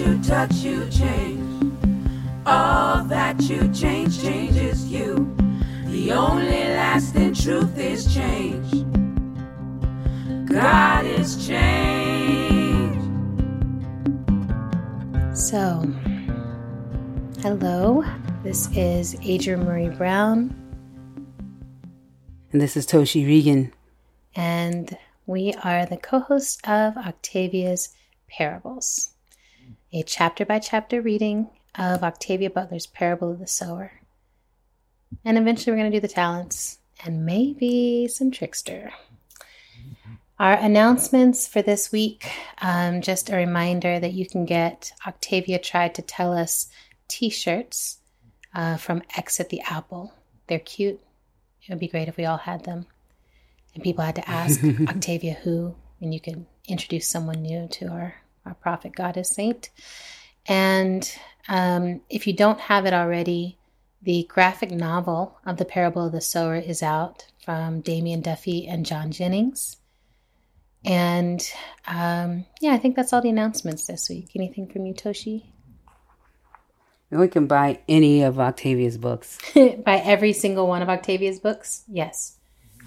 Once you touch, you change. All that you change changes you. The only lasting truth is change. God is change. So, hello. This is Adrienne Maree Brown, And this is Toshi Reagon. and we are the co hosts of Octavia's Parables, a chapter by chapter reading of Octavia Butler's Parable of the Sower. And eventually, we're going to do the talents and maybe some trickster. Our announcements for this week um, just a reminder that you can get Octavia Tried to Tell Us t shirts uh, from Exit the Apple. They're cute. It would be great if we all had them. And people had to ask Octavia who, and you could introduce someone new to our, our prophet, goddess, saint. And um, if you don't have it already, the graphic novel of the Parable of the Sower is out from Damian Duffy and John Jennings. And um, yeah, I think that's all the announcements this week. Anything from you, Toshi? We can buy any of Octavia's books. buy every single one of Octavia's books? Yes.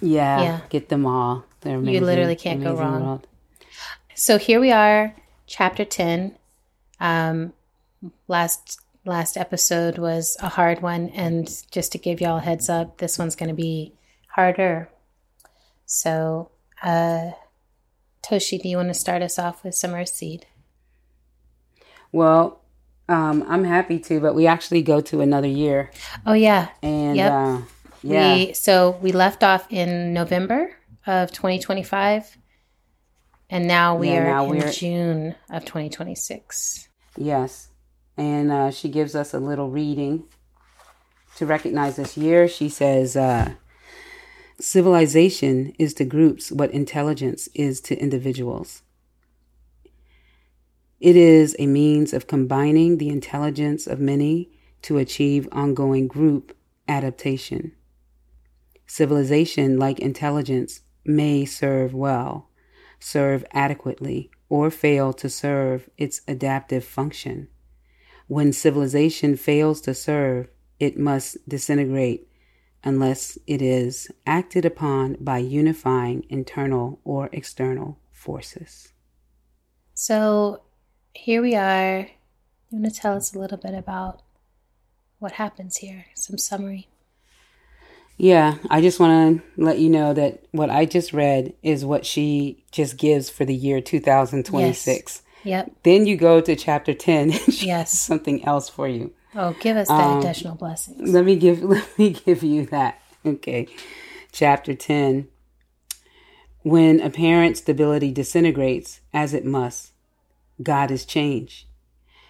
Yeah, Yeah. get them all. They're amazing. You literally can't go wrong. world. So here we are, chapter 10. Um, last last episode was a hard one, and just to give y'all a heads up, this one's going to be harder. So, uh, Toshi, do you want to start us off with some Earthseed? Well, um, I'm happy to, but we actually go to another year, Oh yeah, and Yep. uh, yeah, We so we left off in November of 2025, and now we Yeah, are now in we're- June of 2026. yes, and uh, she gives us a little reading to recognize this year. She says, uh, "Civilization is to groups what intelligence is to individuals." It is a means of combining the intelligence of many to achieve ongoing group adaptation. Civilization, like intelligence, may serve well, serve adequately, or fail to serve its adaptive function. When civilization fails to serve, it must disintegrate unless it is acted upon by unifying internal or external forces. So here we are. You want to tell us a little bit about what happens here? Some summary. Yeah, I just want to let you know that what I just read is what she just gives for the year 2026. Yep. Then you go to chapter 10 and she Yes. has something else for you. Oh, give us the Um, additional blessings. Let me give let me give you that. Okay. Chapter 10. When apparent stability disintegrates as it must, God is changed.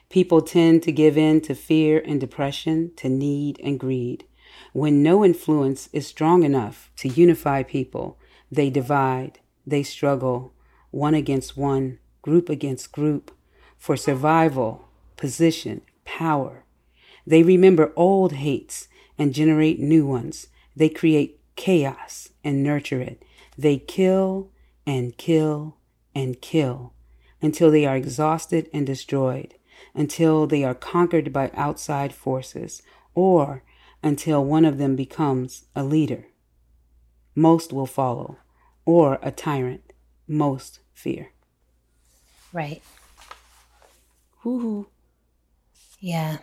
People tend to give in to fear and depression, to need and greed. When no influence is strong enough to unify people, they divide, they struggle, one against one, group against group, for survival, position, power. They remember old hates and generate new ones. They create chaos and nurture it. They kill and kill and kill until they are exhausted and destroyed, until they are conquered by outside forces, or until one of them becomes a leader. Most will follow, or a tyrant. Most fear. Right. Woo-hoo. Yeah.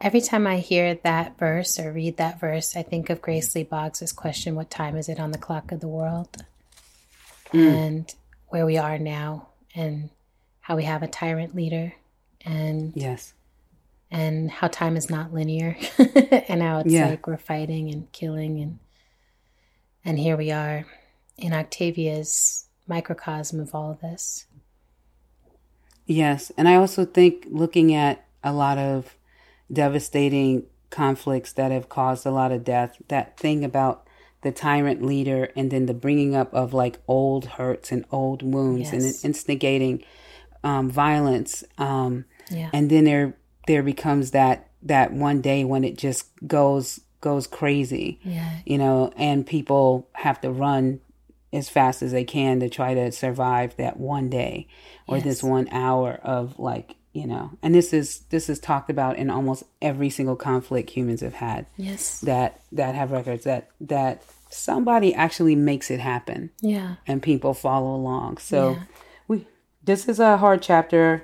Every time I hear that verse or read that verse, I think of Grace Lee Boggs' question, What time is it on the clock of the world? Mm. And where we are now, and how we have a tyrant leader, and Yes. And how time is not linear and how it's Yeah. like we're fighting and killing and and here we are in Octavia's microcosm of all of this. Yes, and I also think looking at a lot of devastating conflicts that have caused a lot of death, that thing about the tyrant leader and then the bringing up of like old hurts and old wounds and instigating um, violence, um, Yeah. and then there there becomes that that one day when it just goes goes crazy, Yeah. you know, and people have to run as fast as they can to try to survive that one day or this one hour of like you know and this is this is talked about in almost every single conflict humans have had Yes. that that have records that that somebody actually makes it happen Yeah. and people follow along so Yeah. we this is a hard chapter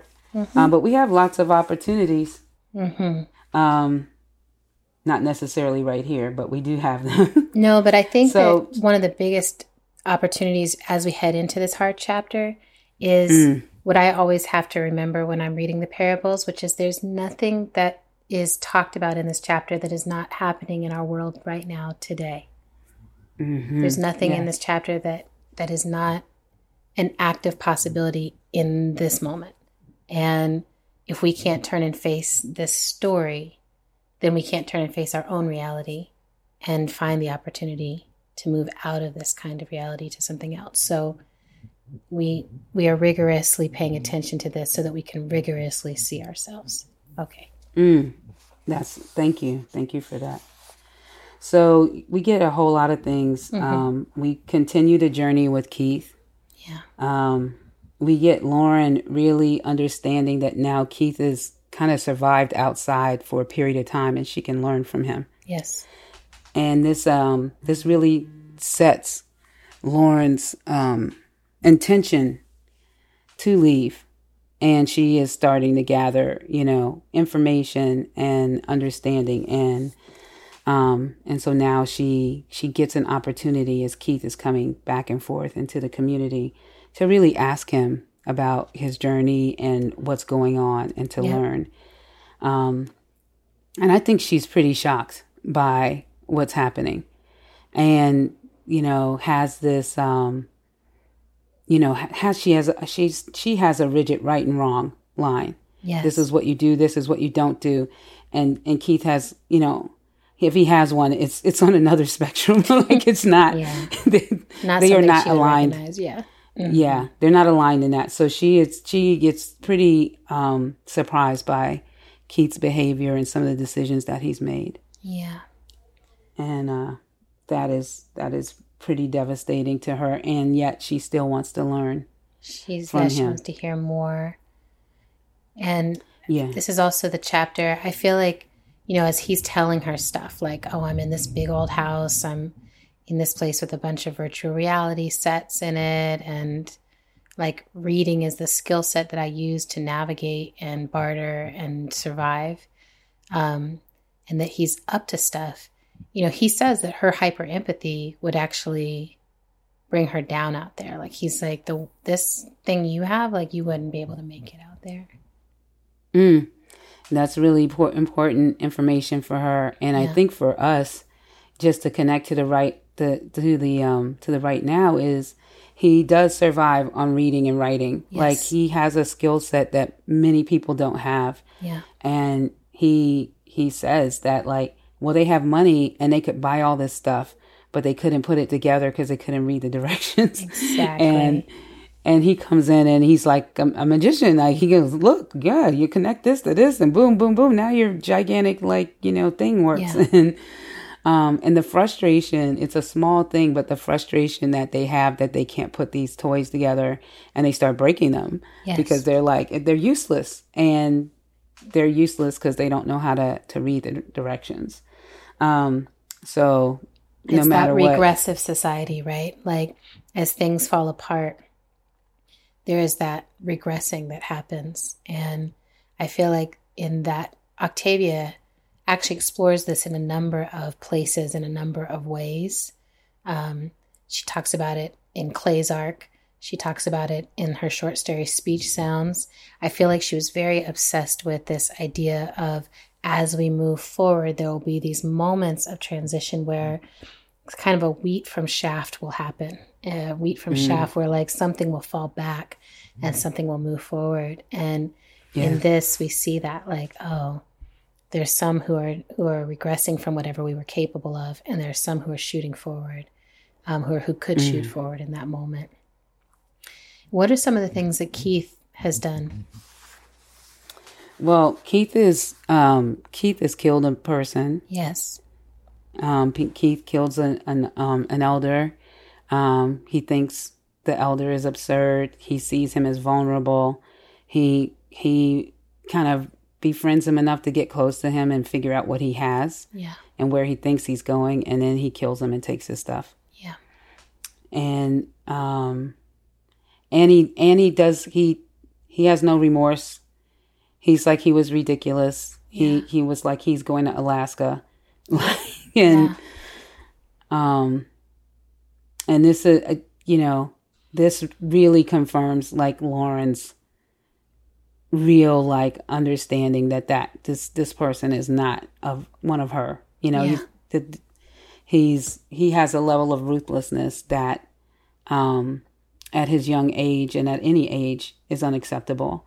um, but we have lots of opportunities um not necessarily right here but we do have them No, but I think So- that one of the biggest opportunities as we head into this hard chapter is Mm. what I always have to remember when I'm reading the parables, which is there's nothing that is talked about in this chapter that is not happening in our world right now today. There's nothing in this chapter that that is not an active possibility in this moment. And if we can't turn and face this story, then we can't turn and face our own reality and find the opportunity to move out of this kind of reality to something else. So we we are rigorously paying attention to this so that we can rigorously see ourselves. Okay. Mm, that's thank you, thank you for that. So we get a whole lot of things. Um, we continue the journey with Keith. Yeah. Um, we get Lauren really understanding that now Keith is kind of survived outside for a period of time, and she can learn from him. Yes. And this um, this really sets Lauren's um, intention to leave and she is starting to gather you know information and understanding and um and so now she she gets an opportunity as keith is coming back and forth into the community to really ask him about his journey and what's going on and to Yeah. learn um and i think she's pretty shocked by what's happening and you know has this um you know has she has a, she's she has a rigid right and wrong line Yes. this is what you do this is what you don't do and and keith has you know if he has one it's it's on another spectrum like it's not Yeah. they, not they are not aligned recognize, Yeah. Yeah. They're not aligned in that. So she is she gets pretty um surprised by keith's behavior and some of the decisions that he's made. Yeah. and uh that is that is pretty devastating to her and yet she still wants to learn She's yeah, she wants to hear more. And yeah. this is also the chapter I feel like, you know, as he's telling her stuff, like, oh, I'm in this big old house, I'm in this place with a bunch of virtual reality sets in it, and like reading is the skill set that I use to navigate and barter and survive. Um, and that he's up to stuff. You know, he says that her hyper empathy would actually bring her down out there. Like he's like the this thing you have, like you wouldn't be able to make it out there. Mm. That's really important information for her, and I think for us, just to connect to the right the to the um to the right now is he does survive on reading and writing. Like he has a skill set that many people don't have, Yeah. and he he says that like well they have money and they could buy all this stuff, but they couldn't put it together because they couldn't read the directions. Exactly. and and he comes in and he's like a, a magician. Like he goes, look, yeah, you connect this to this, and boom, boom, boom. Now your gigantic like you know thing works. Yeah. and um, and the frustration, it's a small thing, but the frustration that they have that they can't put these toys together and they start breaking them Yes. because they're like they're useless and they're useless because they don't know how to to read the directions. Um, so no it's matter that what, regressive society, right? Like as things fall apart, there is that regressing that happens. And I feel like in that Octavia actually explores this in a number of places in a number of ways. Um, she talks about it in Clay's Ark. She talks about it in her short story Speech Sounds. I feel like she was very obsessed with this idea of as we move forward, there will be these moments of transition where it's kind of a wheat from shaft will happen. A wheat from shaft where like something will fall back and something will move forward. And Yeah. in this, we see that like, oh, there's some who are who are regressing from whatever we were capable of, and there's some who are shooting forward, um, who are, who could shoot forward in that moment. What are some of the things that Keith has done? well, Keith is um, Keith has killed a person. Yes, Um, Keith kills an an, um, an elder. Um, he thinks the elder is absurd. He sees him as vulnerable. He he kind of befriends him enough to get close to him and figure out what he has Yeah. and where he thinks he's going, and then he kills him and takes his stuff. Yeah. And um, and he and he does he he has no remorse. He's like he was ridiculous. He Yeah. he was like he's going to Alaska, and Yeah. um, and this is uh, you know this really confirms like Lauren's real like understanding that that this this person is not of one of her. You know, Yeah. he, he's he has a level of ruthlessness that um at his young age and at any age is unacceptable.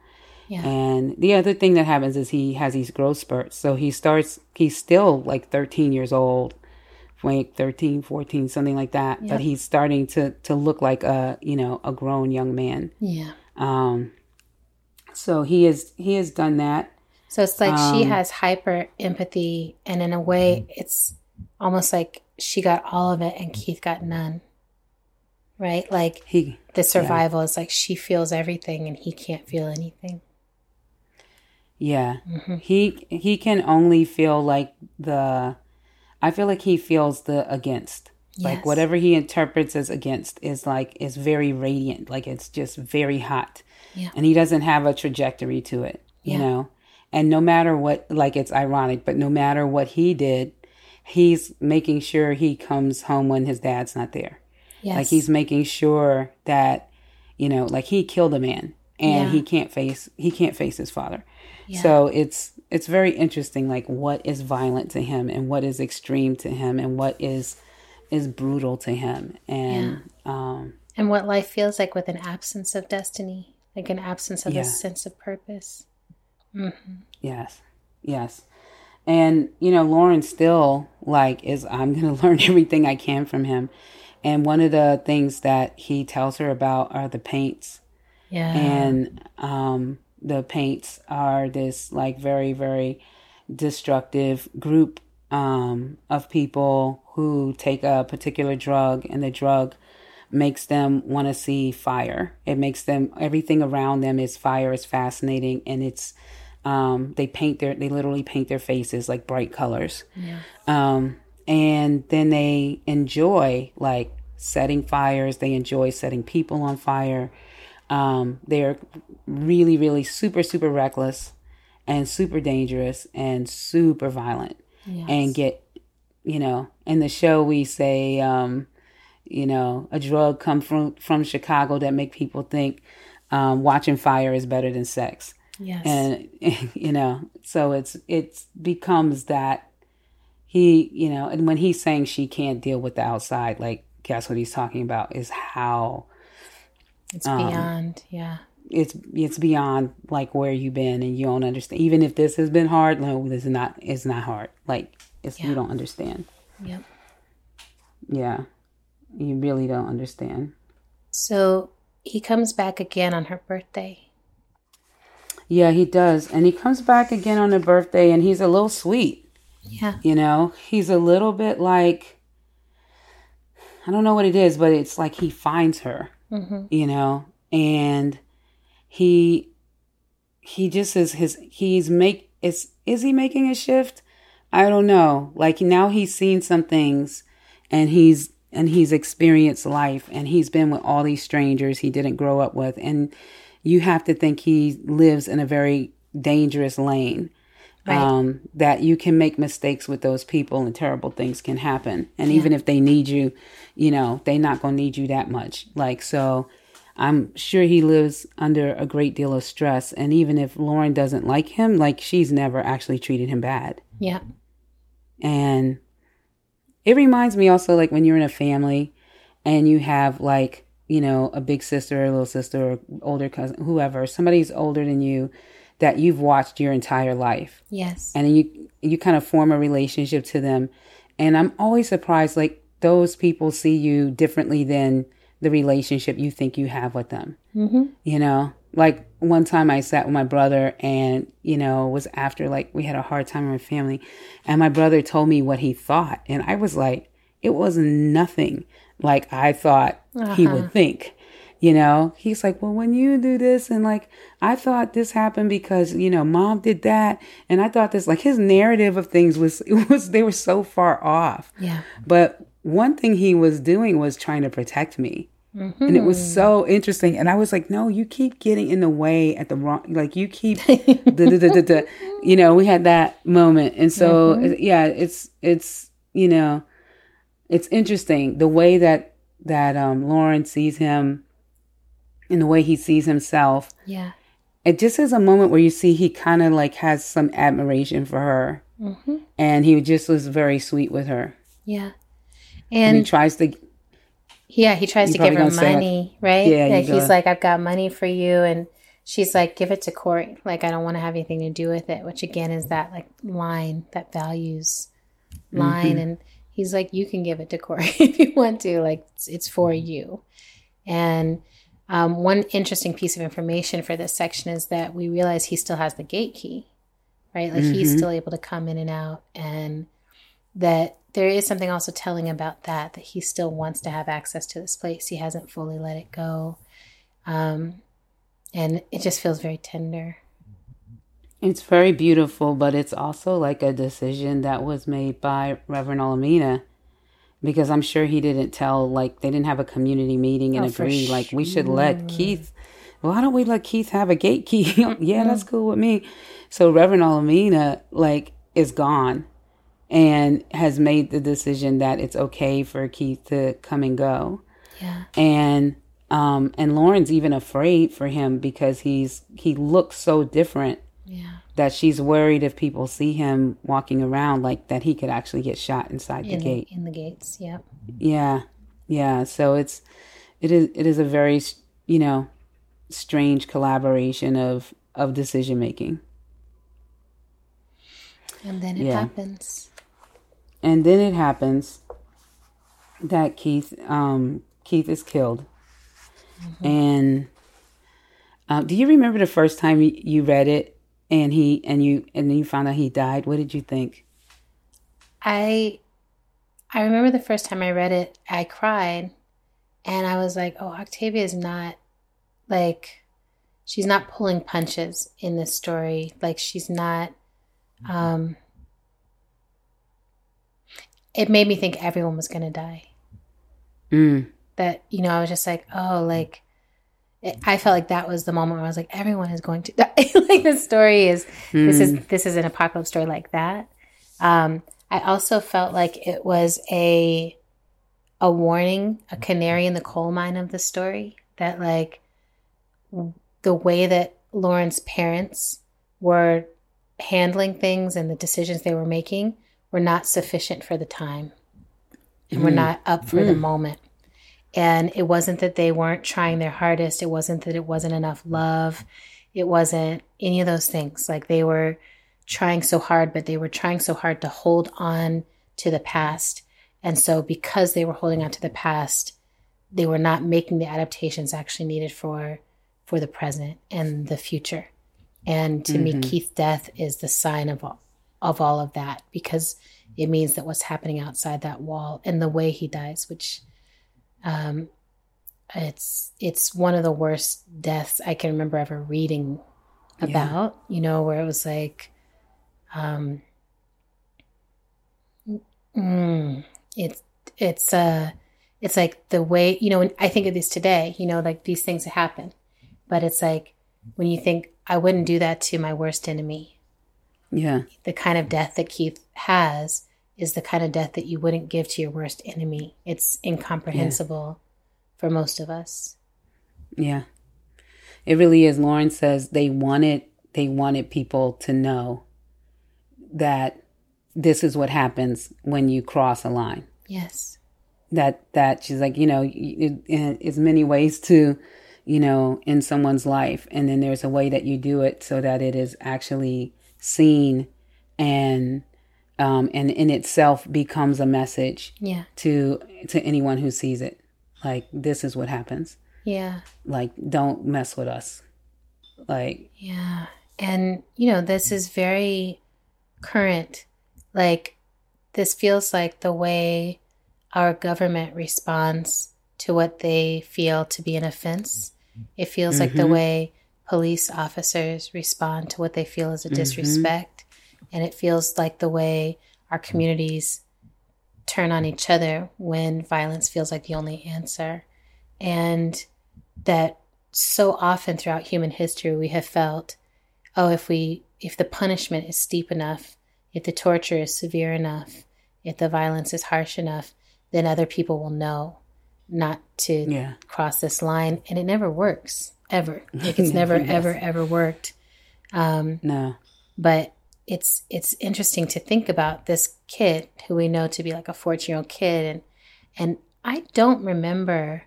Yeah. And the other thing that happens is he has these growth spurts. So he starts, he's still like 13 years old, like 13, 14, something like that. Yep. But he's starting to, to look like a, you know, a grown young man. Yeah. Um, so he is, he has done that. So it's like she Um, has hyper empathy, and in a way, it's almost like she got all of it and Keith got none. Right? Like He, the survival is like she feels everything and he can't feel anything. yeah, Mm-hmm. he, he can only feel like the, I feel like he feels the against. Like Yes. whatever he interprets as against is like, is very radiant. Like it's just very hot. Yeah. and he doesn't have a trajectory to it, you Yeah. know. And no matter what, like it's ironic, but no matter what he did, he's making sure he comes home when his dad's not there. Yes. Like he's making sure that, you know, like he killed a man and Yeah. he can't face he can't face his father. Yeah. So it's it's very interesting, like what is violent to him and what is extreme to him and what is is brutal to him. And um and what life feels like with an absence of destiny, like an absence of Yeah. a sense of purpose. Yes. Yes. And you know, Lauren still like is I'm going to learn everything I can from him. And one of the things that he tells her about are the paints. Yeah. And um the paints are this like very very destructive group um of people who take a particular drug and the drug makes them want to see fire. It makes them everything around them is fire is fascinating and it's um they paint their they literally paint their faces like bright colors. yeah. Um and then they enjoy like setting fires, they enjoy setting people on fire. Um they're really really super super reckless and super dangerous and super violent Yes. and get you know in the show we say um you know a drug come from from chicago that make people think um watching fire is better than sex yes. and you know so it's it becomes that he you know and when he's saying she can't deal with the outside like guess what he's talking about is how it's um, beyond. Yeah. It's it's beyond like where you've been and you don't understand even if this has been hard no this is not it's not hard like it's Yeah. you don't understand Yep. yeah you really don't understand So he comes back again on her birthday. yeah he does and he comes back again on her birthday and he's a little sweet Yeah. you know he's a little bit like i don't know what it is but it's like he finds her Mm-hmm. you know and he he just is his he's make is is he making a shift i don't know like now he's seen some things and he's and he's experienced life and he's been with all these strangers he didn't grow up with and you have to think he lives in a very dangerous lane Right. um, that you can make mistakes with those people and terrible things can happen. And even if they need you, you know, they're not going to need you that much. Like, so I'm sure he lives under a great deal of stress. And even if Lauren doesn't like him, like she's never actually treated him bad. Yeah. And it reminds me also like when you're in a family and you have like, you know, a big sister or a little sister or older cousin, whoever, somebody's older than you that you've watched your entire life Yes. and you you kind of form a relationship to them and i'm always surprised like those people see you differently than the relationship you think you have with them Mm-hmm. you know like one time i sat with my brother and you know it was after like we had a hard time in my family and my brother told me what he thought and i was like it was nothing like i thought he would think You know, he's like, well, when you do this, and like, I thought this happened because you know, mom did that, and I thought this. Like his narrative of things was it was they were so far off. Yeah. But one thing he was doing was trying to protect me. Mm-hmm. And it was so interesting. And I was like, no, you keep getting in the way at the wrong, like you keep, duh, duh, duh. you know, we had that moment. And so, Mm-hmm. yeah, it's, it's, you know, it's interesting the way that, that, um, Lauren sees him and the way he sees himself. Yeah. It just is a moment where you see he kind of like has some admiration for her. Mm-hmm. And he just was very sweet with her. Yeah. And he tries to, yeah, he tries You to give her money, right? Yeah, Like he's like, I've got money for you. And she's like, give it to Corey. Like, I don't want to have anything to do with it, which again is that like line, that values line. And he's like, you can give it to Corey if you want to. Like, it's, it's for you. And um, one interesting piece of information for this section is that we realize he still has the gate key, right? Like he's Mhm. still able to come in and out, and that there is something also telling about that that he still wants to have access to this place. He hasn't fully let it go, um, and it just feels very tender. It's very beautiful, but it's also like a decision that was made by Reverend Olamina because I'm sure he didn't tell, like, they didn't have a community meeting and Oh, agree, like, we should let Keith, why don't we let Keith have a gate key? yeah, that's cool with me. So Reverend Olamina, like, is gone and has made the decision that it's okay for Keith to come and go Yeah, and um and Lauren's even afraid for him because he's he looks so different yeah, that she's worried if people see him walking around like that he could actually get shot inside the in the, gate. in the gates. Yeah, Yeah. Yeah, so it's it is it is a very you know strange collaboration of of decision making. and then it Yeah. happens. And then it happens that Keith um Keith is killed. And um, do you remember the first time you, you read it and he and you and then you found out he died? What did you think? I I remember the first time I read it, I cried and I was like, "Oh, Octavia is not like she's not pulling punches in this story. Like she's not um it made me think everyone was going to die. Mm, That, you know, I was just like, "Oh, like it, I felt like that was the moment where I was like, everyone is going to die. like this story is this is this is an apocalypse story like that. Um, I also felt like it was a a warning, a canary in the coal mine of the story. That like the way that Lauren's parents were handling things and the decisions they were making were not sufficient for the time and we're mm. not up for the mm. moment. And it wasn't that they weren't trying their hardest. It wasn't that it wasn't enough love. It wasn't any of those things. Like they were trying so hard, but they were trying so hard to hold on to the past. And so, because they were holding on to the past, they were not making the adaptations actually needed for for the present and the future. And to me, mm-hmm. Keith's death is the sign of all, of all of that because it means that what's happening outside that wall and the way he dies, which um, it's it's one of the worst deaths I can remember ever reading about. You know, where it was like, um, mm, it's it's uh it's like the way you know. When I think of this today, you know, like these things happen, but it's like when you think I wouldn't do that to my worst enemy. Yeah. The kind of death that Keith has is the kind of death that you wouldn't give to your worst enemy. It's incomprehensible for most of us. Yeah. It really is. Lauren says they wanted they wanted people to know that this is what happens when you cross a line. Yes. That that she's like, you know, it, it, it's many ways to, you know, in someone's life, and then there's a way that you do it so that it is actually seen and um, and in itself becomes a message Yeah. to to anyone who sees it. Like this is what happens. Yeah. like don't mess with us like Yeah. And, you know, this is very current. Like, this feels like the way our government responds to what they feel to be an offense. It feels mm-hmm. like the mm-hmm. way police officers respond to what they feel is a mm-hmm. disrespect. Mm-hmm. And it feels like the way our communities turn on each other when violence feels like the only answer. And that so often throughout human history we have felt, oh, if we if the punishment is steep enough, if the torture is severe enough, if the violence is harsh enough, then other people will know not to yeah. cross this line. And it never works, ever. Like it's never, yes. ever, ever worked. Um, no. But it's it's interesting to think about this kid who we know to be like a 14 year old kid and and I don't remember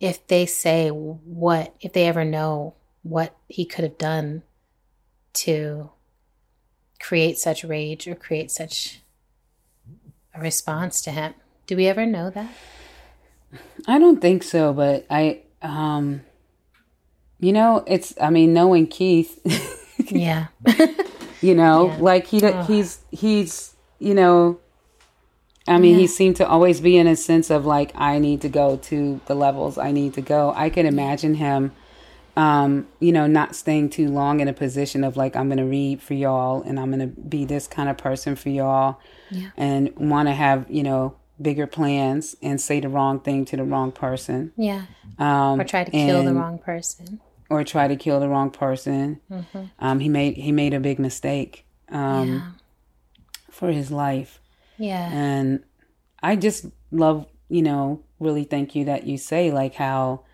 if they say what if they ever know what he could have done to create such rage or create such a response to him. Do we ever know that? I don't think so, but I um you know, it's I mean knowing Keith Yeah. you know, yeah. like he oh. he's he's you know I mean, yeah. he seemed to always be in a sense of like I need to go to the levels I need to go. I can imagine him um, you know, not staying too long in a position of like, I'm going to read for y'all and I'm going to be this kind of person for y'all yeah. and want to have, you know, bigger plans and say the wrong thing to the wrong person. Yeah. Um, or try to kill the wrong person. Or try to kill the wrong person. Mm-hmm. Um, he made, he made a big mistake, um, yeah. for his life. Yeah. And I just love, you know, really thank you that you say like how,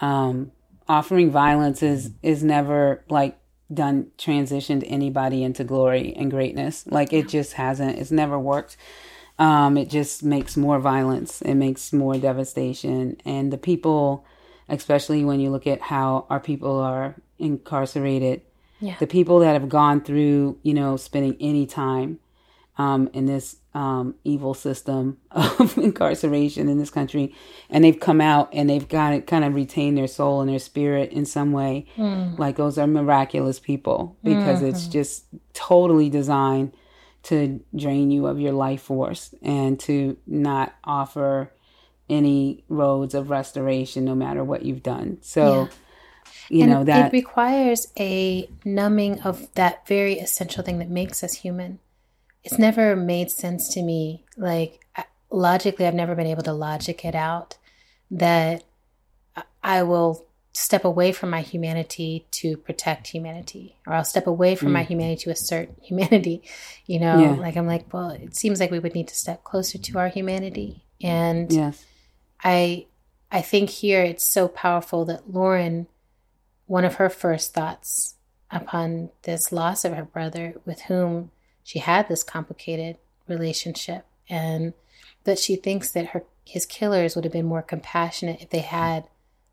um, offering violence is is never like done transitioned anybody into glory and greatness. Like it just hasn't. It's never worked. Um, it just makes more violence. It makes more devastation. And the people, especially when you look at how our people are incarcerated, yeah. the people that have gone through, you know, spending any time um, in this um, evil system of incarceration in this country, and they've come out and they've got it kind of retained their soul and their spirit in some way. Mm. Like those are miraculous people because mm-hmm. it's just totally designed to drain you of your life force and to not offer any roads of restoration no matter what you've done. So. Yeah. You and know that it requires a numbing of that very essential thing that makes us human it's never made sense to me. Like logically, I've never been able to logic it out that I will step away from my humanity to protect humanity, or I'll step away from mm. my humanity to assert humanity. You know, yeah. like I'm like, well, it seems like we would need to step closer to our humanity. And yes. I, I think here it's so powerful that Lauren, one of her first thoughts upon this loss of her brother, with whom she had this complicated relationship and that she thinks that her his killers would have been more compassionate if they had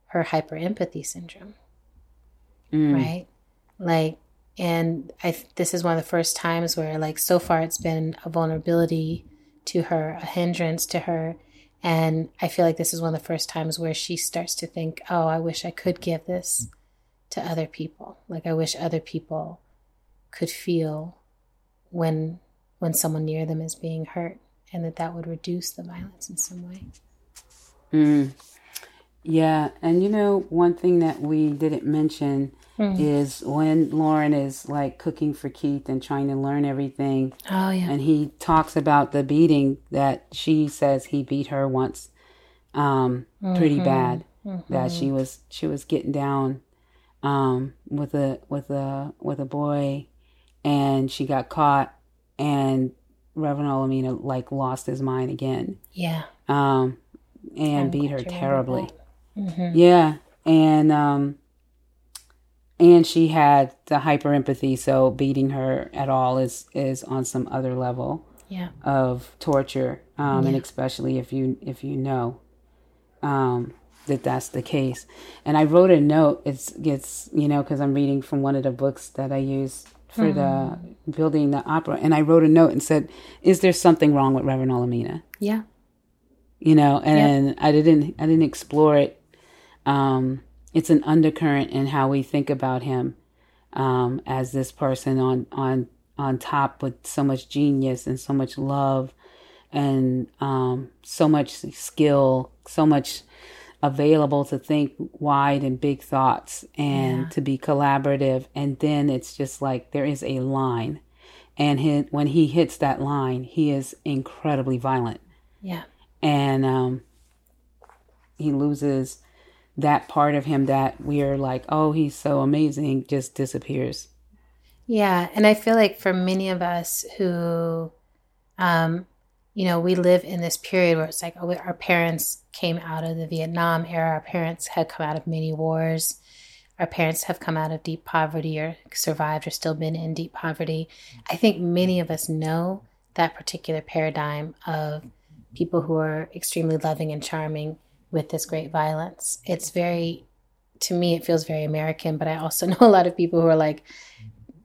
her hyper empathy syndrome mm. right like and i this is one of the first times where like so far it's been a vulnerability to her a hindrance to her and i feel like this is one of the first times where she starts to think oh i wish i could give this to other people like i wish other people could feel when when someone near them is being hurt and that that would reduce the violence in some way mm. yeah and you know one thing that we didn't mention mm. is when lauren is like cooking for keith and trying to learn everything oh yeah and he talks about the beating that she says he beat her once um, mm-hmm. pretty bad mm-hmm. that she was she was getting down um, with a with a with a boy and she got caught and Reverend Olamina like lost his mind again. Yeah. Um, and I'm beat her terribly. Mm-hmm. Yeah, and um, and she had the hyper empathy, so beating her at all is is on some other level. Yeah. Of torture, um, yeah. and especially if you if you know, um, that that's the case. And I wrote a note. It's it's you know because I'm reading from one of the books that I use for mm-hmm. the building the opera, and I wrote a note and said, "Is there something wrong with Reverend Olamina?" Yeah, you know, and yep. I didn't I didn't explore it. Um, it's an undercurrent in how we think about him um, as this person on on on top with so much genius and so much love and um, so much skill, so much available to think wide and big thoughts and Yeah. to be collaborative and then it's just like there is a line and he, when he hits that line he is incredibly violent Yeah. and um, he loses that part of him that we are like oh he's so amazing just disappears. Yeah, and I feel like for many of us who, um, you know, we live in this period where it's like oh, our parents came out of the Vietnam era, our parents had come out of many wars, our parents have come out of deep poverty or survived or still been in deep poverty. I think many of us know that particular paradigm of people who are extremely loving and charming with this great violence. It's very, to me, it feels very American, but I also know a lot of people who are like,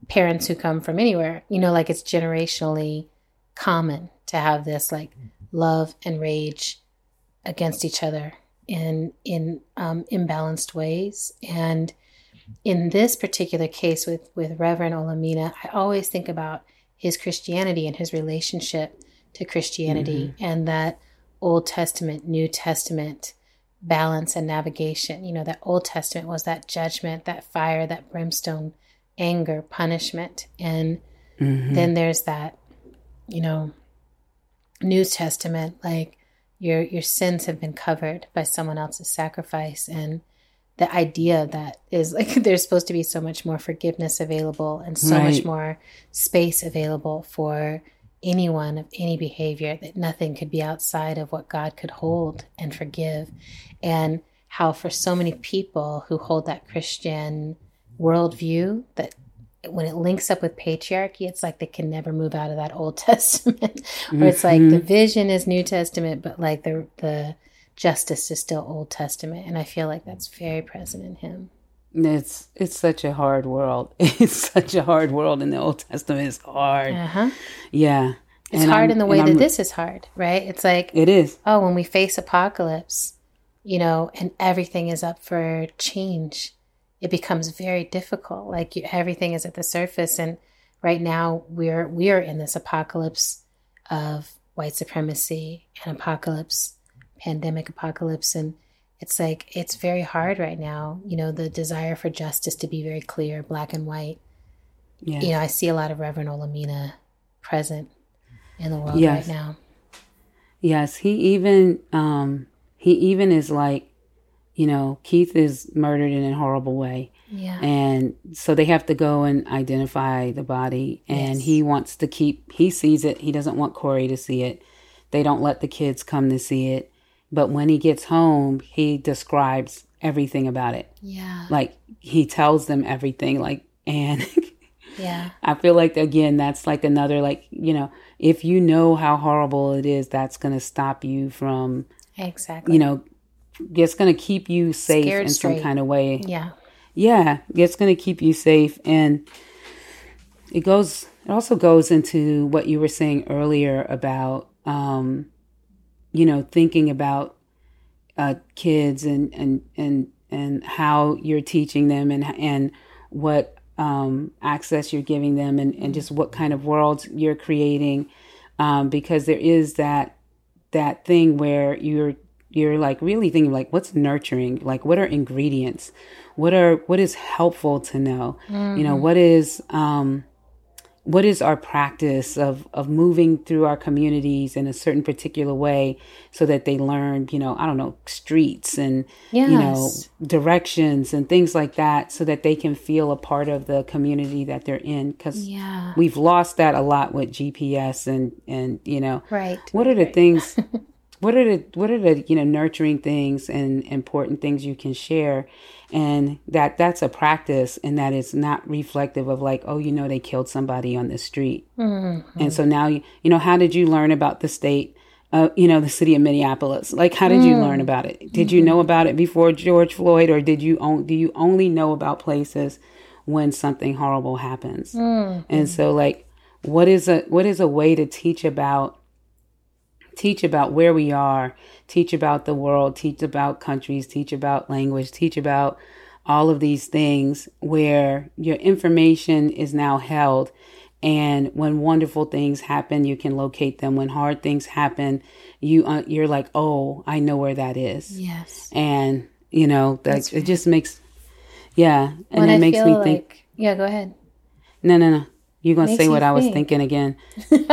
parents who come from anywhere. You know like it's generationally common to have this like love and rage against each other in in um, imbalanced ways. And in this particular case with with reverend olamina i always think about his christianity and his relationship to christianity and that old testament new testament balance and navigation. You know that old testament was that judgment that fire that brimstone anger, punishment. And mm-hmm. then there's that, you know, New Testament, like your your sins have been covered by someone else's sacrifice. And the idea that is like there's supposed to be so much more forgiveness available and so much more space available for anyone of any behavior that nothing could be outside of what God could hold and forgive and how for so many people who hold that Christian worldview that when it links up with patriarchy, it's like they can never move out of that Old Testament. or it's like mm-hmm. the vision is New Testament, but like the the justice is still Old Testament. And I feel like that's very present in him. It's it's such a hard world. It's such a hard world and the old testament. Is hard. Uh-huh. yeah. It's And hard I'm- in the way that I'm- this is hard, right? It's like it is. oh, when we face apocalypse, you know, and everything is up for change, it becomes very difficult. Like you, everything is at the surface, and right now we're we are in this apocalypse of white supremacy and apocalypse, pandemic apocalypse, and it's like it's very hard right now. You know, the desire for justice to be very clear, black and white. yeah You know, I see a lot of Reverend Olamina present in the world Yes. right now. Yes, he even um he even is like, you know, Keith is murdered in a horrible way. Yeah. And so they have to go and identify the body and Yes. he wants to keep he sees it. He doesn't want Corey to see it. They don't let the kids come to see it. But when he gets home, he describes everything about it. yeah. Like he tells them everything like and Yeah. I feel like again that's like another like, you know, if you know how horrible it is, that's going to stop you from Exactly. you know, it's going to keep you safe Scared in some kind of way. Yeah. Yeah, it's going to keep you safe. And it goes, it also goes into what you were saying earlier about, um, you know, thinking about uh, kids and, and, and, and how you're teaching them and, and what um, access you're giving them and, and just what kind of worlds you're creating. Um, because there is that, that thing where you're you're like really thinking like what's nurturing? Like what are ingredients? What are what is helpful to know? You know what is um what is our practice of of moving through our communities in a certain particular way so that they learn you know i don't know streets and you know directions and things like that so that they can feel a part of the community that they're in because Yeah. we've lost that a lot with gps and and you know Right. what are the things what are the what are the you know nurturing things and important things you can share and that that's a practice and that it's not reflective of like oh you know they killed somebody on the street. And so now you you know how did you learn about the state uh, you know the city of minneapolis? Like how did you learn about it? Did you know about it before george floyd or did you on, do you only know about places when something horrible happens? And so like what is a what is a way to teach about teach about where we are, teach about the world, teach about countries, teach about language, teach about all of these things where your information is now held And when wonderful things happen, you can locate them. When hard things happen, you uh, you're like, oh, I know where that is. Yes. And you know that That's it right. just makes, yeah, and When it I makes me like, think. yeah, go ahead. No, no, no. You're gonna Makes say what I was think. thinking again. well,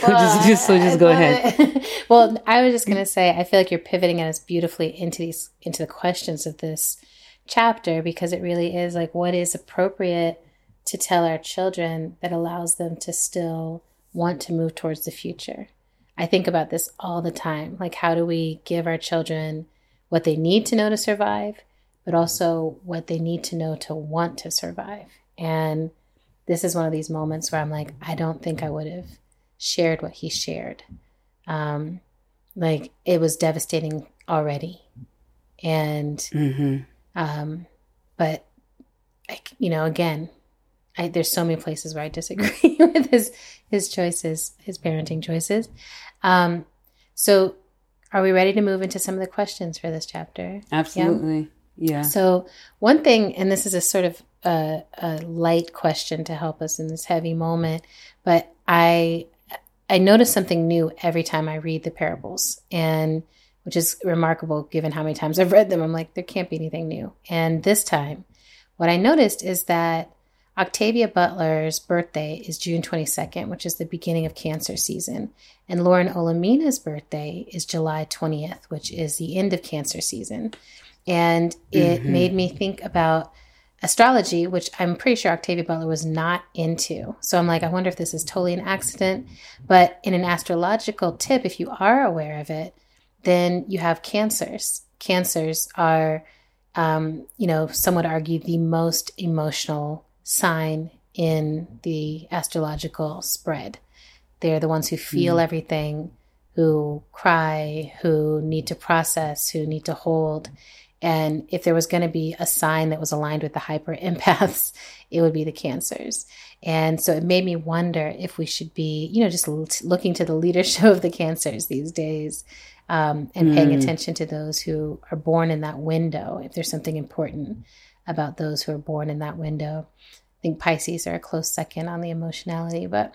just- just- so just go ahead. well, I was just gonna say, I feel like you're pivoting us beautifully into these into the questions of this chapter because it really is like what is appropriate to tell our children that allows them to still want to move towards the future. I think about this all the time. Like, how do we give our children what they need to know to survive, but also what they need to know to want to survive? And this is one of these moments where I'm like, I don't think I would have shared what he shared. Um, like, it was devastating already. And, hmm um, but, I, you know, again, I, there's so many places where I disagree with his his choices, his parenting choices. Um, so, are we ready to move into some of the questions for this chapter? Absolutely. Yeah. So, one thing, and this is a sort of a, a light question to help us in this heavy moment, but I I notice something new every time I read the parables, and which is remarkable given how many times I've read them. I'm like, there can't be anything new. And this time, what I noticed is that Octavia Butler's birthday is June 22nd, which is the beginning of cancer season. And Lauren Olamina's birthday is July 20th, which is the end of cancer season. And it Mhm. made me think about astrology, which I'm pretty sure Octavia Butler was not into. So I'm like, I wonder if this is totally an accident. But in an astrological tip, if you are aware of it, then you have cancers. Cancers are, um, you know, some would argue the most emotional sign in the astrological spread. They're the ones who feel everything, who cry, who need to process, who need to hold. And if there was going to be a sign that was aligned with the hyper empaths, it would be the cancers. And so it made me wonder if we should be, you know, just l- looking to the leadership of the cancers these days um, and paying Mm. attention to those who are born in that window, if there's something important about those who are born in that window. I think Pisces are a close second on the emotionality, but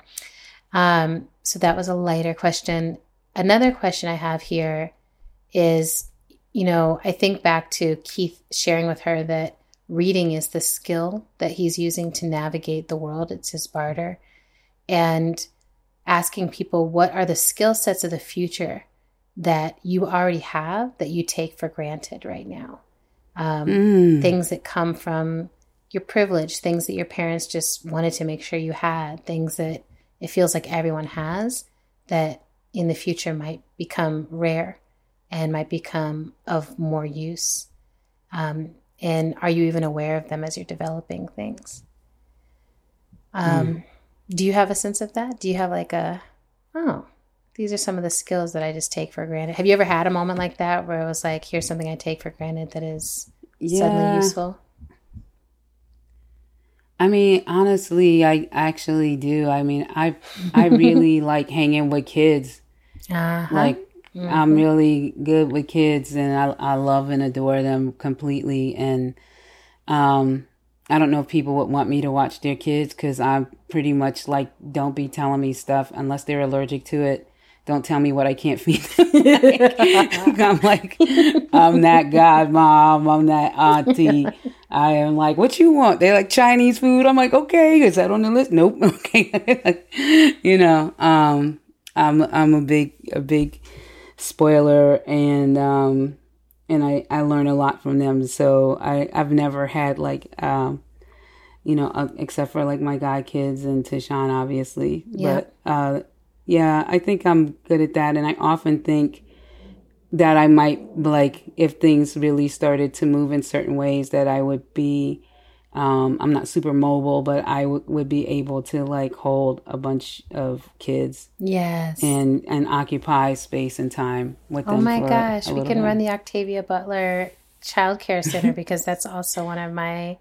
um, so that was a lighter question. Another question I have here is, you know, I think back to Keith sharing with her that reading is the skill that he's using to navigate the world. It's his barter. And asking people, what are the skill sets of the future that you already have that you take for granted right now? Um, Mm. things that come from your privilege, things that your parents just wanted to make sure you had, things that it feels like everyone has that in the future might become rare and might become of more use. Um, and are you even aware of them as you're developing things? Um, Do you have a sense of that? Do you have like a, oh, these are some of the skills that I just take for granted? Have you ever had a moment like that where it was like, here's something I take for granted that is suddenly Yeah. useful? I mean, honestly, I actually do. I mean, I I really like hanging with kids. Uh-huh. Like I'm really good with kids, and I I love and adore them completely. And um, I don't know if people would want me to watch their kids because I'm pretty much like, don't be telling me stuff unless they're allergic to it. Don't tell me what I can't feed them. I'm like, I'm that godmom. I'm that auntie. I am like, what you want? They like Chinese food. I'm like, okay, is that on the list? Nope. Okay. you know, um, I'm, I'm a big, a big spoiler and, um, and I, I learn a lot from them. So I, I've never had like, um, you know, uh, except for like my guy kids and Tashawn, obviously. Yeah. But, uh, yeah, I think I'm good at that. And I often think that I might, like, if things really started to move in certain ways, that I would be, um, I'm not super mobile, but I w- would be able to, like, hold a bunch of kids yes. and, and occupy space and time with them. oh my gosh, we can while. run the Octavia Butler Child Care Center because that's also one of my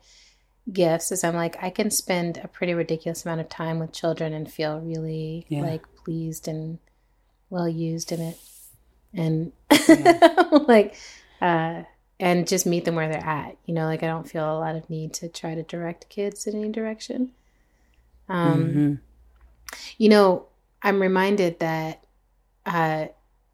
gifts. Is I'm like I can spend a pretty ridiculous amount of time with children and feel really Yeah. like pleased and well used in it, and like uh, and just meet them where they're at. You know, like I don't feel a lot of need to try to direct kids in any direction. Um, Mhm. You know, I'm reminded that uh,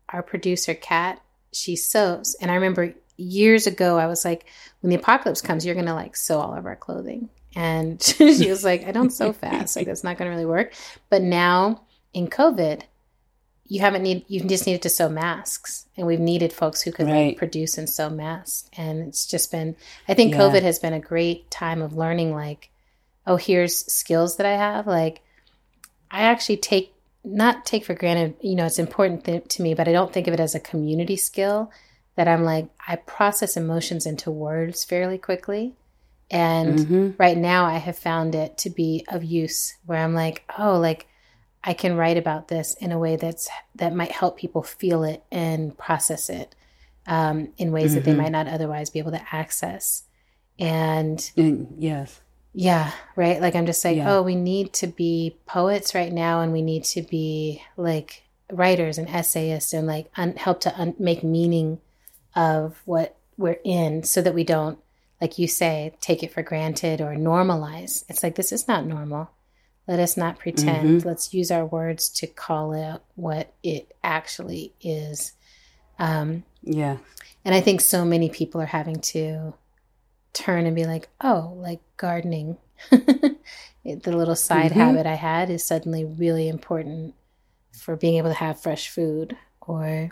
our producer, Kat, she sews. And I remember years ago, I was like, when the apocalypse comes, you're going to like sew all of our clothing. And she was like, I don't sew fast. Like, that's not going to really work. But now in COVID, you haven't need you just needed to sew masks and we've needed folks who could Right. like produce and sew masks and it's just been i think Yeah. covid has been a great time of learning like oh here's skills that i have like i actually take not take for granted you know it's important th- to me but i don't think of it as a community skill that i'm like i process emotions into words fairly quickly and Mhm. right now I have found it to be of use where I'm like, oh, like I can write about this in a way that's that might help people feel it and process it um, in ways that they Mhm. might not otherwise be able to access. And And yes. yeah, right. Like I'm just like, Yeah. oh, we need to be poets right now, and we need to be like writers and essayists, and like un- help to un- make meaning of what we're in, so that we don't, like you say, take it for granted or normalize. It's like this is not normal. Let us not pretend. Let's use our words to call out what it actually is. Um, Yeah. and I think so many people are having to turn and be like, oh, like gardening. the little side Mhm. habit I had is suddenly really important for being able to have fresh food. Or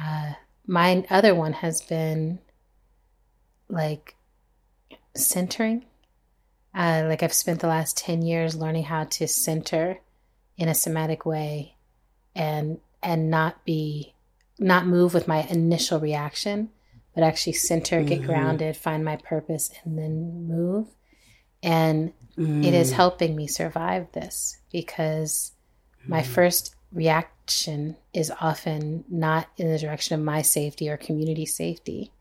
uh, my other one has been like centering. Uh, like I've spent the last 10 years learning how to center in a somatic way and and not be not move with my initial reaction, but actually center, get Mhm. grounded, find my purpose, and then move. And it is Mm. helping me survive this because my Mm-hmm. first reaction is often not in the direction of my safety or community safety,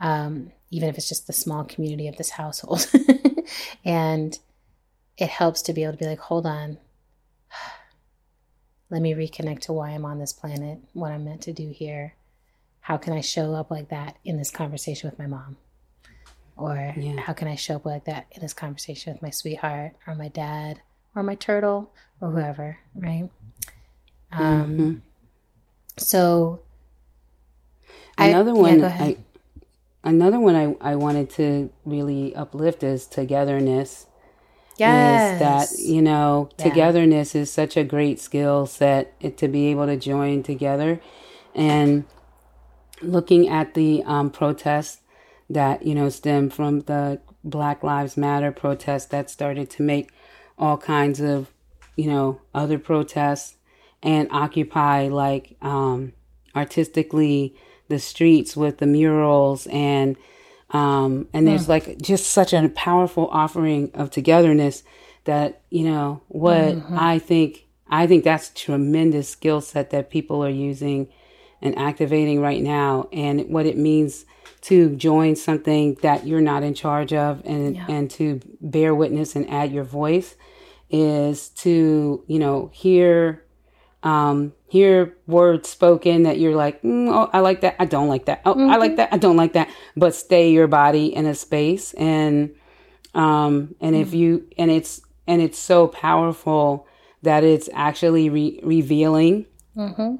um, even if it's just the small community of this household. and it helps to be able to be like, hold on, let me reconnect to why I'm on this planet, what I'm meant to do here. How can I show up like that in this conversation with my mom? Or Yeah. how can I show up like that in this conversation with my sweetheart or my dad or my turtle or whoever, right? Um, Mhm. So, I- Another yeah, one go ahead. I another one I, I wanted to really uplift is togetherness. yes, Is that you know, Yeah. togetherness is such a great skill set it, to be able to join together and looking at the um, protests that you know stem from the Black Lives Matter protests that started to make all kinds of you know other protests and occupy like um, artistically the streets with the murals and um, and there's like just such a powerful offering of togetherness that you know what I think I think that's tremendous skill set that people are using and activating right now and what it means to join something that you're not in charge of and Yeah. and to bear witness and add your voice is to you know hear um hear words spoken that you're like mm, oh i like that. I don't like that. Oh i like that. I don't like that. But stay your body in a space and um and if you and it's and it's so powerful that it's actually re- revealing hmm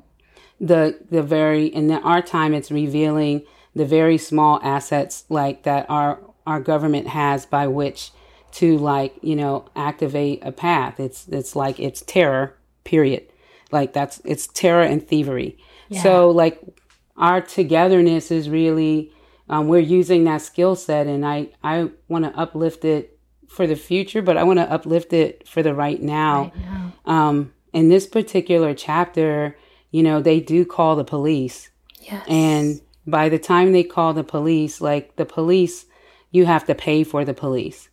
the the very in our time it's revealing the very small assets like that our our government has by which to like you know activate a path. It's it's like it's terror period like that's it's terror and thievery so like our togetherness is really um, we're using that skill set and i i want to uplift it for the future but i want to uplift it for the right now Right now. um, in this particular chapter, you know, they do call the police. Yes. And by the time they call the police, like the police, you have to pay for the police.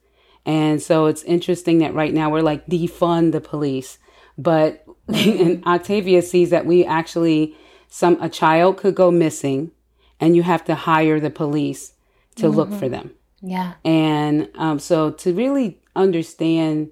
And so it's interesting that right now we're like defund the police. But and Octavia sees that we actually some a child could go missing and you have to hire the police to look for them. yeah. And um, so to really understand,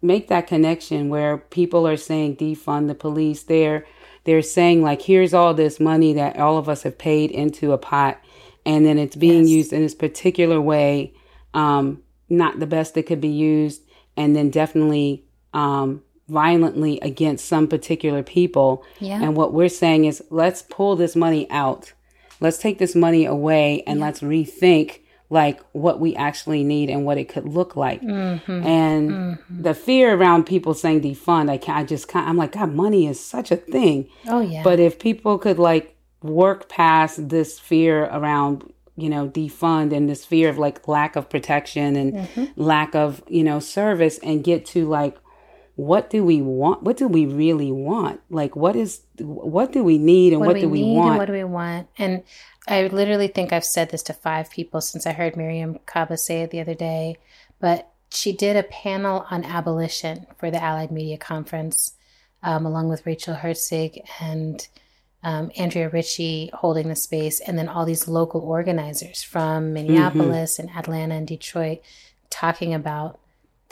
make that connection where people are saying defund the police, they're they're saying like here's all this money that all of us have paid into a pot, and then it's being Yes. used in this particular way, um, not the best it could be used, and then definitely um, violently against some particular people. Yeah. And what we're saying is, let's pull this money out. Let's take this money away and let's rethink like what we actually need and what it could look like. Mm-hmm. And the fear around people saying defund, I can't, I just can't, I'm like, God, money is such a thing. Oh yeah. But if people could like work past this fear around, you know, defund and this fear of like lack of protection and Mm-hmm. lack of, you know, service and get to like, what do we want? What do we really want? Like, what is, what do we need and what, do we, need want? and what do we want? And I literally think I've said this to five people since I heard Mariame Kaba say it the other day. But she did a panel on abolition for the Allied Media Conference, um, along with Rachel Herzing and um, Andrea Ritchie holding the space, and then all these local organizers from Minneapolis and Atlanta and Detroit talking about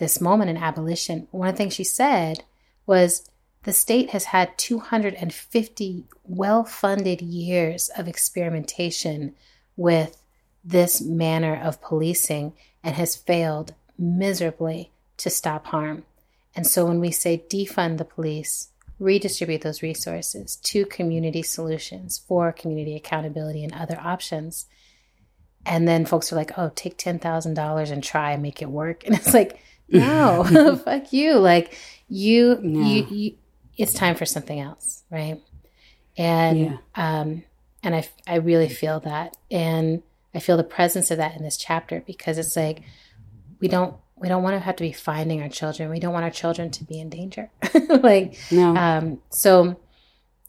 this moment in abolition. One of the things she said was the state has had 250 well funded years of experimentation with this manner of policing and has failed miserably to stop harm. And so when we say defund the police, redistribute those resources to community solutions for community accountability and other options. And then folks are like, oh, take $10,000 and try and make it work. And it's like, no, fuck you. Like, you, No. you, you, it's time for something else, right? And Yeah. um, and I I really feel that, and I feel the presence of that in this chapter because it's like we don't we don't want to have to be finding our children. We don't want our children to be in danger. like No. um, so,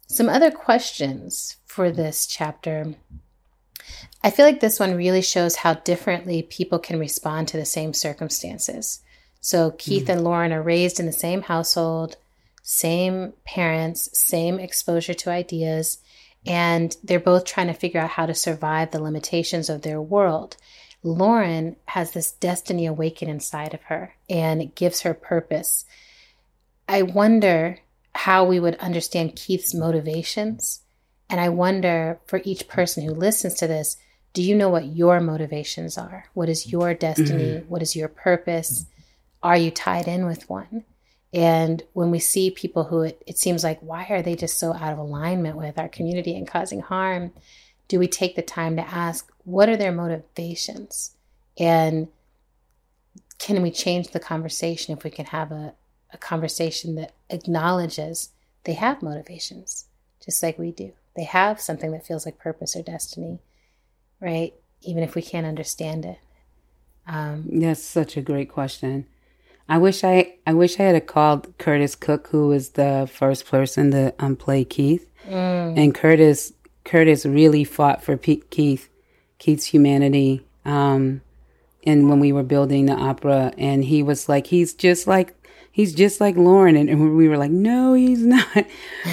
some other questions for this chapter. I feel like this one really shows how differently people can respond to the same circumstances. So, Keith mm-hmm. and Lauren are raised in the same household, same parents, same exposure to ideas, and they're both trying to figure out how to survive the limitations of their world. Lauren has this destiny awaken inside of her, and it gives her purpose. I wonder how we would understand Keith's motivations. And I wonder for each person who listens to this, do you know what your motivations are? What is your destiny? Mm-hmm. What is your purpose? Are you tied in with one? And when we see people who it, it seems like, why are they just so out of alignment with our community and causing harm? Do we take the time to ask, what are their motivations? And can we change the conversation if we can have a, a conversation that acknowledges they have motivations, just like we do? They have something that feels like purpose or destiny, right? Even if we can't understand it. Um, That's such a great question. I wish I I wish I had called Curtis Cook, who was the first person to um, play Keith, and Curtis Curtis really fought for Pe- Keith Keith's humanity. Um, and when we were building the opera, and he was like, he's just like he's just like Lauren, and, and we were like, no, he's not.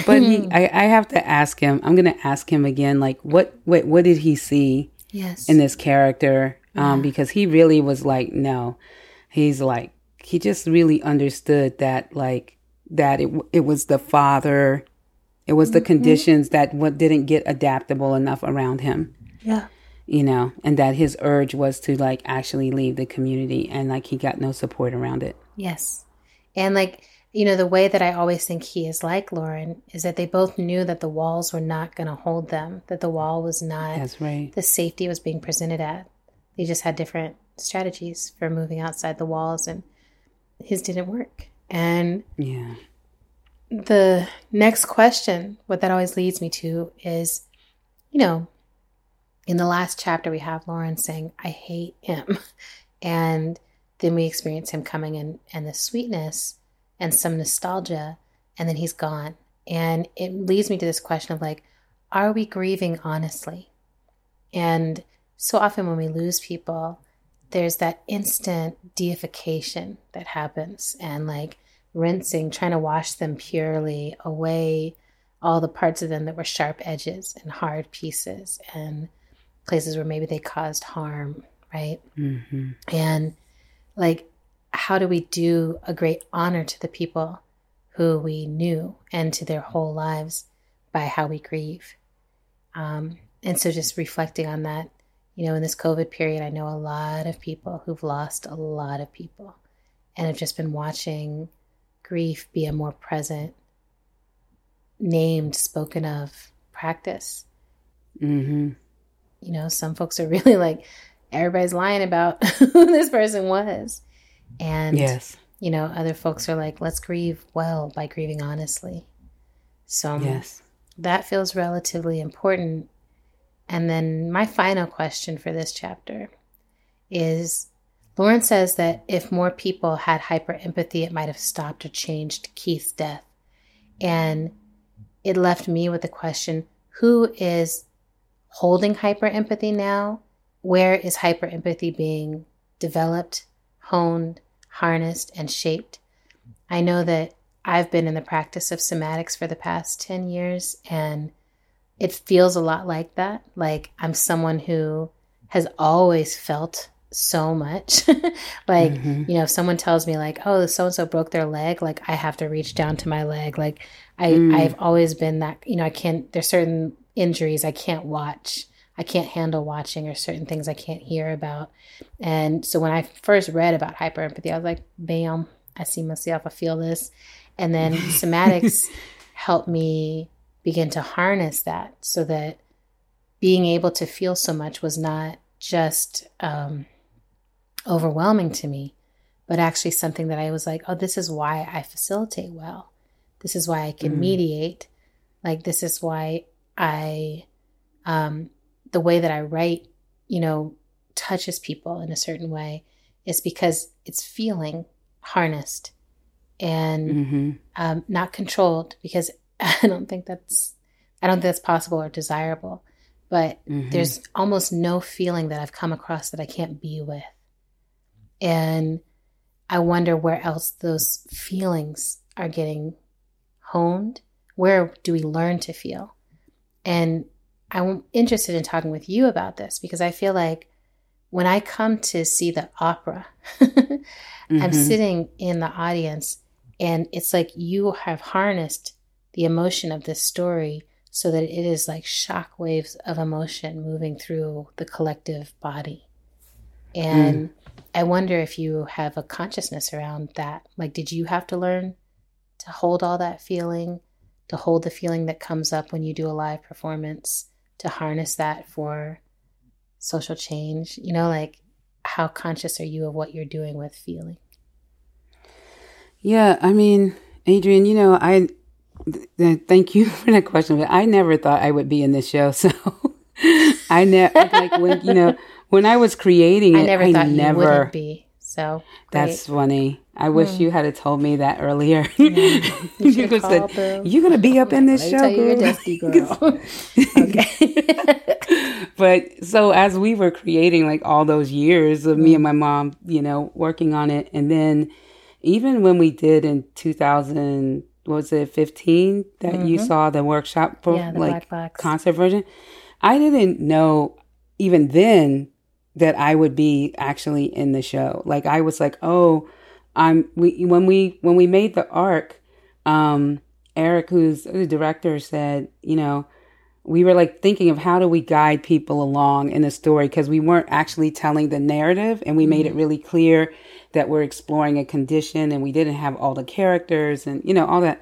But he, I, I have to ask him. I'm gonna ask him again, like, what what what did he see? yes. in this character um, because he really was like no he's like he just really understood that like that it it was the father it was the mm-hmm. conditions that what didn't get adaptable enough around him yeah. you know and that his urge was to like actually leave the community and like he got no support around it Yes. And like, you know, the way that I always think he is like Lauren is that they both knew that the walls were not going to hold them, that the wall was not that's right the safety was being presented at. They just had different strategies for moving outside the walls, and his didn't work. And yeah the next question, what that always leads me to is, you know, in the last chapter, we have Lauren saying, I hate him. And then we experience him coming in and the sweetness and some nostalgia, and then he's gone. And it leads me to this question of like, are we grieving honestly? And so often when we lose people, there's that instant deification that happens and like rinsing, trying to wash them purely away all the parts of them that were sharp edges and hard pieces and places where maybe they caused harm, right? hmm And like, how do we do a great honor to the people who we knew and to their whole lives by how we grieve? Um, and so, just reflecting on that, you know, in this COVID period, I know a lot of people who've lost a lot of people. and have just been watching grief be a more present, named, spoken of practice. Mm-hmm. You know, some folks are really like, everybody's lying about who this person was. And, Yes. you know, other folks are like, let's grieve well by grieving honestly. So, Yes. that feels relatively important. And then my final question for this chapter is Lauren says that if more people had hyper empathy, it might have stopped or changed Keith's death. And it left me with the question who is holding hyper empathy now? Where is hyper empathy being developed, honed, harnessed, and shaped? I know that I've been in the practice of somatics for the past 10 years, and it feels a lot like that. Like I'm someone who has always felt so much. like, mm-hmm. you know, if someone tells me like, "Oh, so and so broke their leg," like I have to reach down to my leg. Like I mm. I've always been that, you know, I can't there's certain injuries I can't watch. I can't handle watching or certain things I can't hear about. And so when I first read about hyperempathy, I was like, "Bam, I see myself, I feel this." And then somatics helped me begin to harness that so that being able to feel so much was not just um, overwhelming to me, but actually something that I was like, oh, this is why I facilitate well. This is why I can mediate. Like, this is why I, um, the way that I write, you know, touches people in a certain way is because it's feeling harnessed and Mm-hmm. um, not controlled because I don't think that's I don't think that's possible or desirable. But Mhm. there's almost no feeling that I've come across that I can't be with, and I wonder where else those feelings are getting honed. Where do we learn to feel? And I'm interested in talking with you about this because I feel like when I come to see the opera, I'm Mhm. sitting in the audience and it's like you have harnessed the emotion of this story so that it is like shock waves of emotion moving through the collective body. And mm. I wonder if you have a consciousness around that. Like, did you have to learn to hold all that feeling, to hold the feeling that comes up when you do a live performance, to harness that for social change? You know, like, how conscious are you of what you're doing with feeling? Yeah, I mean, Adrienne, you know, I thank you for that question, but I never thought I would be in this show. So I never like when you know when I was creating it, I never thought you never. wouldn't be. So That's funny. I wish you had told me that earlier. You, you could said, Bill. "You're gonna be up in this Let show, you, girl." dusty girl. okay. but so as we were creating like all those years of Mm. me and my mom, you know, working on it, and then even when we did in 2000, what was it 15 that you saw the workshop for Mm-hmm. Yeah, the like Black Box. concert version, I didn't know even then that I would be actually in the show. Like I was like, oh, I'm we when we when we made the arc, um, Eric, who's the director, said, you know, we were like thinking of how do we guide people along in the story because we weren't actually telling the narrative and we made it really clear that we're exploring a condition and we didn't have all the characters and you know all that.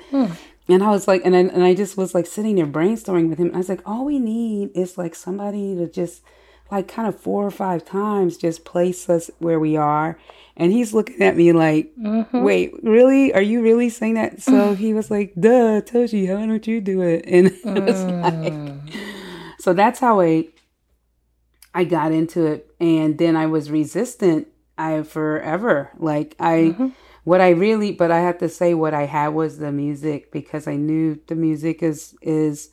And i was like and I, and I just was like sitting there brainstorming with him. I was like all we need is like somebody to just like kind of four or five times just place us where we are. And he's looking at me like mm-hmm. wait really? Are you really saying that? So mm. he was like duh toshi why don't you do it. And it was like mm. so that's how i i got into it. And then i was resistant i forever. Like i what i really but i have to say what i had was the music because i knew the music is is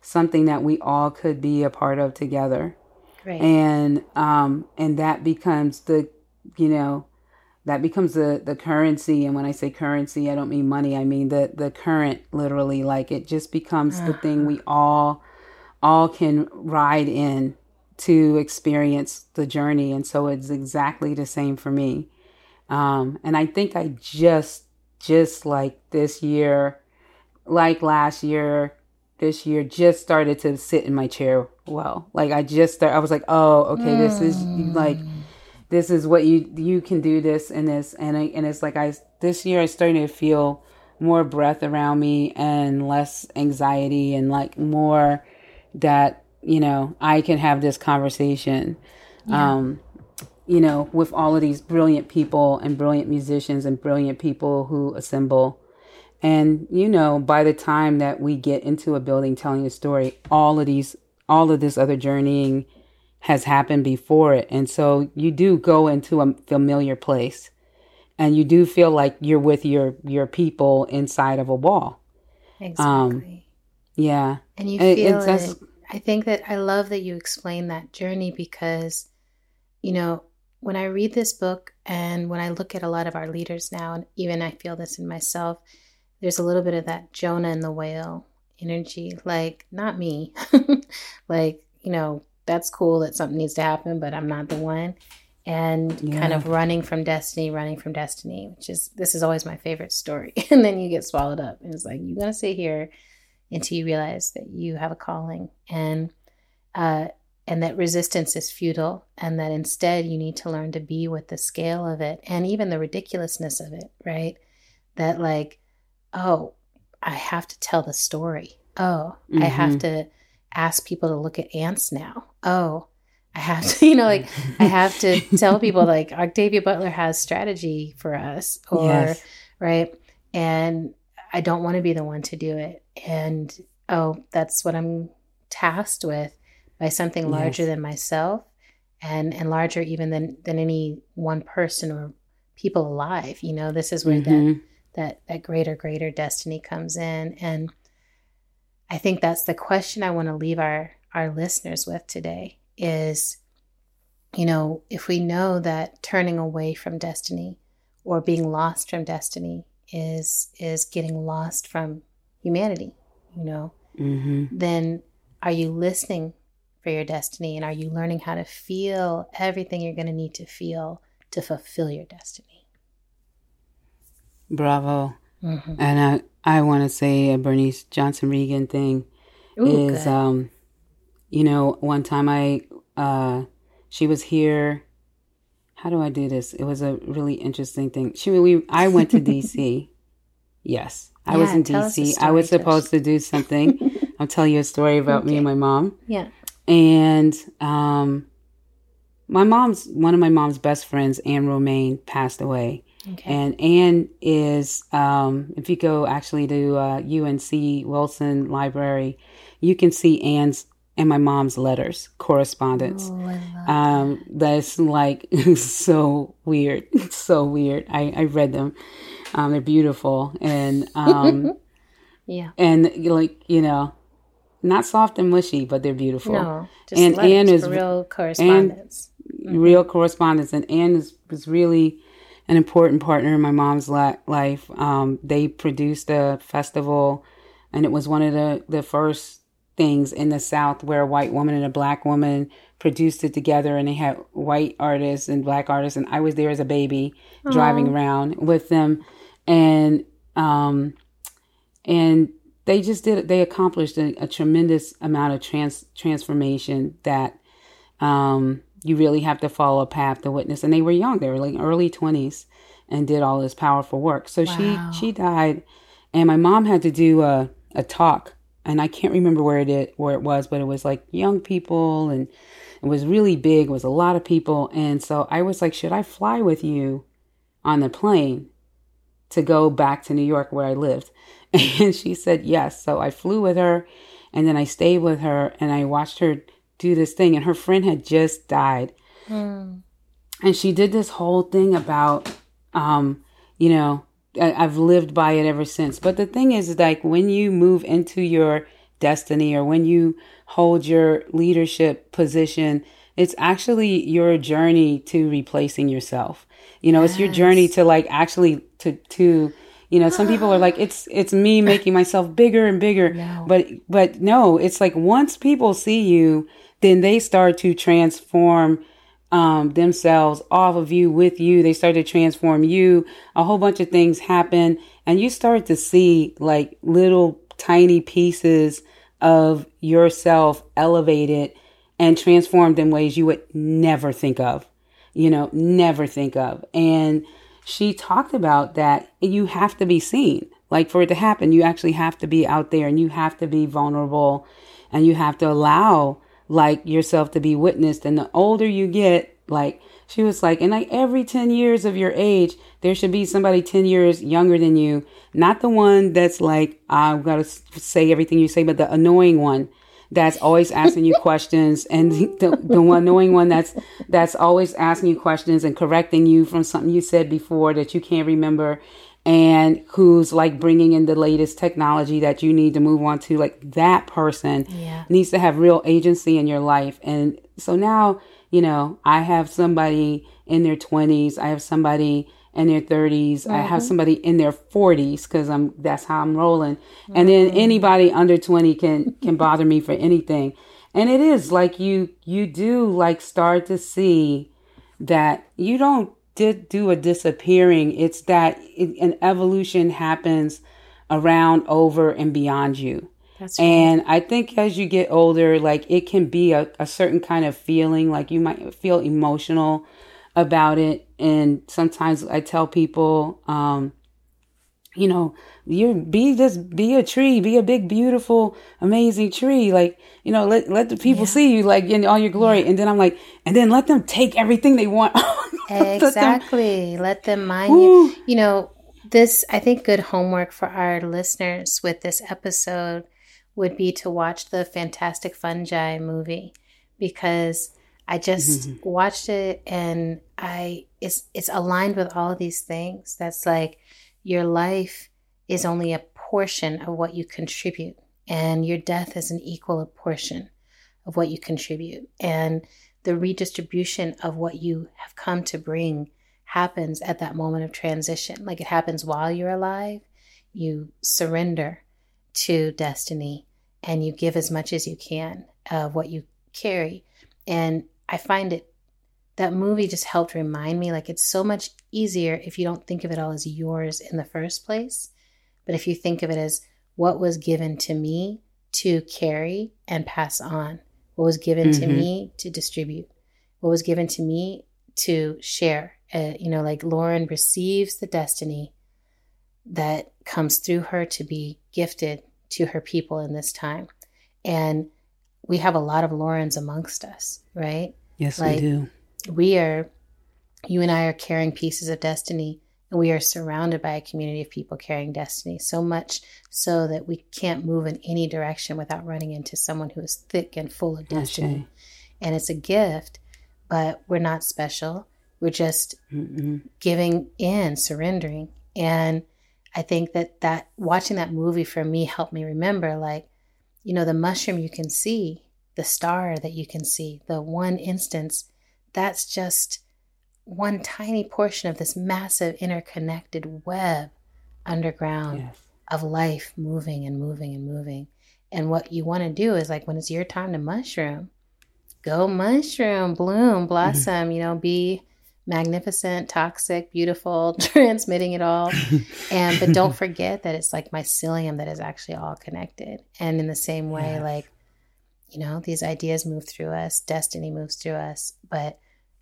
something that we all could be a part of together. Great. and um and that becomes the you know that becomes the the currency. And when i say currency i don't mean money. I mean the the current literally. Like it just becomes the thing we all all can ride in to experience the journey and so it's exactly the same for me. Um and i think i just just like this year like last year this year just started to sit in my chair well. Like i just start, i was like oh okay this is like this is what you you can do this and this and I, and it's like I this year I started to feel more breath around me and less anxiety and like more that you know I can have this conversation yeah. um you know with all of these brilliant people and brilliant musicians and brilliant people who assemble and you know by the time that we get into a building telling a story all of these all of this other journeying has happened before it. And so you do go into a familiar place and you do feel like you're with your, your people inside of a wall. Exactly. Um, yeah. And you feel it, it. I think that I love that you explain that journey because, you know, when I read this book and when I look at a lot of our leaders now, and even I feel this in myself, there's a little bit of that Jonah and the whale energy. Like, not me. like, you know, that's cool that something needs to happen, but I'm not the one. And yeah. kind of running from destiny, running from destiny, which is this is always my favorite story. and then you get swallowed up. And it's like, you're going to sit here until you realize that you have a calling and, uh, and that resistance is futile and that instead you need to learn to be with the scale of it and even the ridiculousness of it, right? That, like, oh, I have to tell the story. Oh, mm-hmm. I have mm-hmm. to ask people to look at ants now. Oh, I have to, you know, like I have to tell people like Octavia Butler has strategy for us or yes. right. And I don't want to be the one to do it. And oh, that's what I'm tasked with by something larger yes. than myself and and larger even than than any one person or people alive. You know, this is where mm-hmm. that that that greater greater destiny comes in and I think that's the question I want to leave our, our listeners with today is, you know, if we know that turning away from destiny or being lost from destiny is is getting lost from humanity, you know, mm-hmm. then are you listening for your destiny and are you learning how to feel everything you're going to need to feel to fulfill your destiny? Bravo. Mm-hmm. And I, I want to say a Bernice Johnson Reagon thing Ooh, is, um, you know, one time I, uh, she was here. How do I do this? It was a really interesting thing. She, we, I went to DC. yes, I yeah, was in DC. I was supposed to do something. I'll tell you a story about okay. me and my mom. Yeah. And, um, my mom's one of my mom's best friends, Anne Romaine, passed away. Okay. And Anne is, um, if you go actually to uh, UNC Wilson Library, you can see Anne's and my mom's letters, correspondence. Oh, um, that's like so weird. It's so weird. I, I read them. Um, they're beautiful. And, um, yeah. And like, you know, not soft and mushy, but they're beautiful. No, and Anne is real correspondence. mm-hmm. Real correspondence. And Anne is, was really, an important partner in my mom's la- life. Um, they produced a festival, and it was one of the, the first things in the South where a white woman and a black woman produced it together, and they had white artists and black artists. And I was there as a baby, Aww. driving around with them, and um, and they just did. They accomplished a, a tremendous amount of trans transformation that. Um, you really have to follow a path to witness. And they were young; they were like early twenties, and did all this powerful work. So wow. she she died, and my mom had to do a a talk, and I can't remember where it is, where it was, but it was like young people, and it was really big. It was a lot of people, and so I was like, should I fly with you on the plane to go back to New York where I lived? And she said yes. So I flew with her, and then I stayed with her, and I watched her do this thing and her friend had just died mm. and she did this whole thing about um you know i've lived by it ever since but the thing is like when you move into your destiny or when you hold your leadership position it's actually your journey to replacing yourself you know yes. it's your journey to like actually to to you know some people are like it's it's me making myself bigger and bigger no. but but no it's like once people see you then they start to transform um, themselves off of you with you. They start to transform you. A whole bunch of things happen, and you start to see like little tiny pieces of yourself elevated and transformed in ways you would never think of. you know, never think of. And she talked about that you have to be seen. Like for it to happen, you actually have to be out there and you have to be vulnerable and you have to allow like yourself to be witnessed. And the older you get, like she was like, and like every 10 years of your age, there should be somebody 10 years younger than you. Not the one that's like, I've got to say everything you say, but the annoying one that's always asking you questions and the, the one annoying one that's that's always asking you questions and correcting you from something you said before that you can't remember and who's like bringing in the latest technology that you need to move on to like that person Yeah. needs to have real agency in your life. And so now you know i have somebody in their 20s i have somebody in their 30s i have mm-hmm. somebody in their 40s because i'm that's how i'm rolling. And then mm-hmm. anybody under 20 can can bother me for anything. And it is like you you do like start to see that you don't did do a disappearing it's that it, an evolution happens around over and beyond you That's right. and I think as you get older, like it can be a, a certain kind of feeling, like you might feel emotional about it. And sometimes I tell people, um, you know, you be just be a tree, be a big, beautiful, amazing tree. Like, you know, let let the people see you like in all your glory. And then I'm like, and then let them take everything they want. Let them- Exactly. Let them mind you. You know, this, I think, good homework for our listeners with this episode would be to watch the Fantastic Fungi movie because I just mm-hmm. watched it and I it's it's aligned with all of these things. That's like your life is only a portion of what you contribute and your death is an equal portion of what you contribute. And the redistribution of what you have come to bring happens at that moment of transition. Like it happens while you're alive. You surrender to destiny and you give as much as you can of what you carry. And i find it that movie just helped remind me like it's so much easier if you don't think of it all as yours in the first place but if you think of it as what was given to me to carry and pass on what was given to Mhm. me to distribute what was given to me to share uh, you know like lauren receives the destiny that comes through her to be gifted to her people in this time and we have a lot of laurens amongst us right yes, Like- we do. we are you and I are carrying pieces of destiny and we are surrounded by a community of people carrying destiny so much so that we can't move in any direction without running into someone who is thick and full of destiny. and it's a gift but we're not special. We're just Mm-mm. giving in surrendering. And i think that that watching that movie for me helped me remember like you know the mushroom you can see the star that you can see the one instance that's just one tiny portion of this massive interconnected web underground Yes. of life moving and moving and moving. And what you want to do is like when it's your time to mushroom, go mushroom, bloom, mm-hmm. blossom, you know, be magnificent, toxic, beautiful, transmitting it all. And but don't forget that it's like mycelium that is actually all connected. And in the same way, Yes. like, you know, these ideas move through us, destiny moves through us, but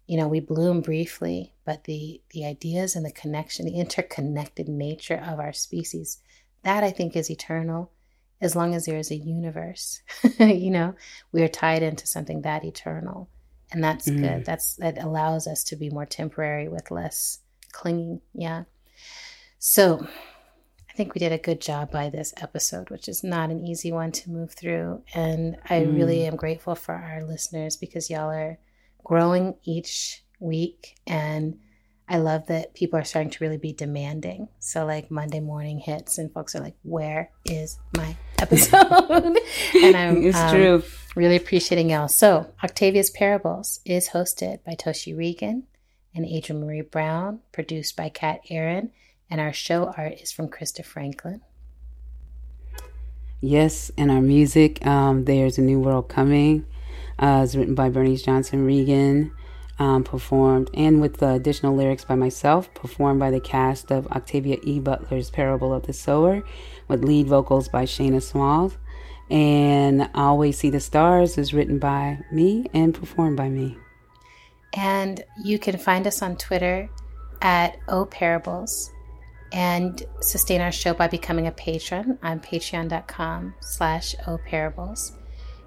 you know, we bloom briefly, but the the ideas and the connection, the interconnected nature of our species, that I think is eternal as long as there is a universe. you know, we are tied into something that eternal. And that's Mm. good. That's that allows us to be more temporary with less clinging. Yeah. So I think we did a good job by this episode, which is not an easy one to move through. And I Mm. really am grateful for our listeners because y'all are growing each week. And I love that people are starting to really be demanding. So, like Monday morning hits, and folks are like, Where is my episode? and I'm it's um, true. really appreciating y'all. So, Octavia's Parables is hosted by Toshi Reagon and Adrienne Maree Brown, produced by Kat Aaron, and our show art is from Krista Franklin. Yes, and our music, um, There's a New World Coming, uh, written by Bernice Johnson Reagon, um, performed, and with the additional lyrics by myself, performed by the cast of Octavia E. Butler's Parable of the Sower, with lead vocals by Shayna Smalls. And Always See the Stars is written by me and performed by me. And you can find us on Twitter at O Parables and sustain our show by becoming a patron on patreon.com slash O Parables.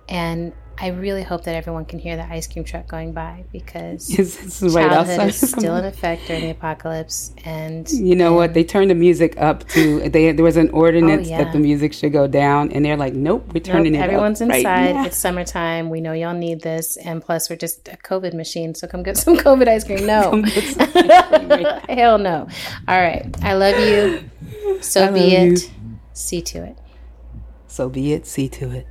And I really hope that everyone can hear the ice cream truck going by because right childhood outside. is still in effect during the apocalypse. And You know what? They um, turned the music up to. They there was an oh, ordinance Oh, yeah. that the music should go down, and they're like, "Nope, we're Nope, turning it everyone's up right inside. now." it's summertime. We know y'all need this, and plus we're just a COVID machine. So come get some COVID ice cream. No, hell no. All right, I love you. So I be it. you. See to it. So be it. See to it.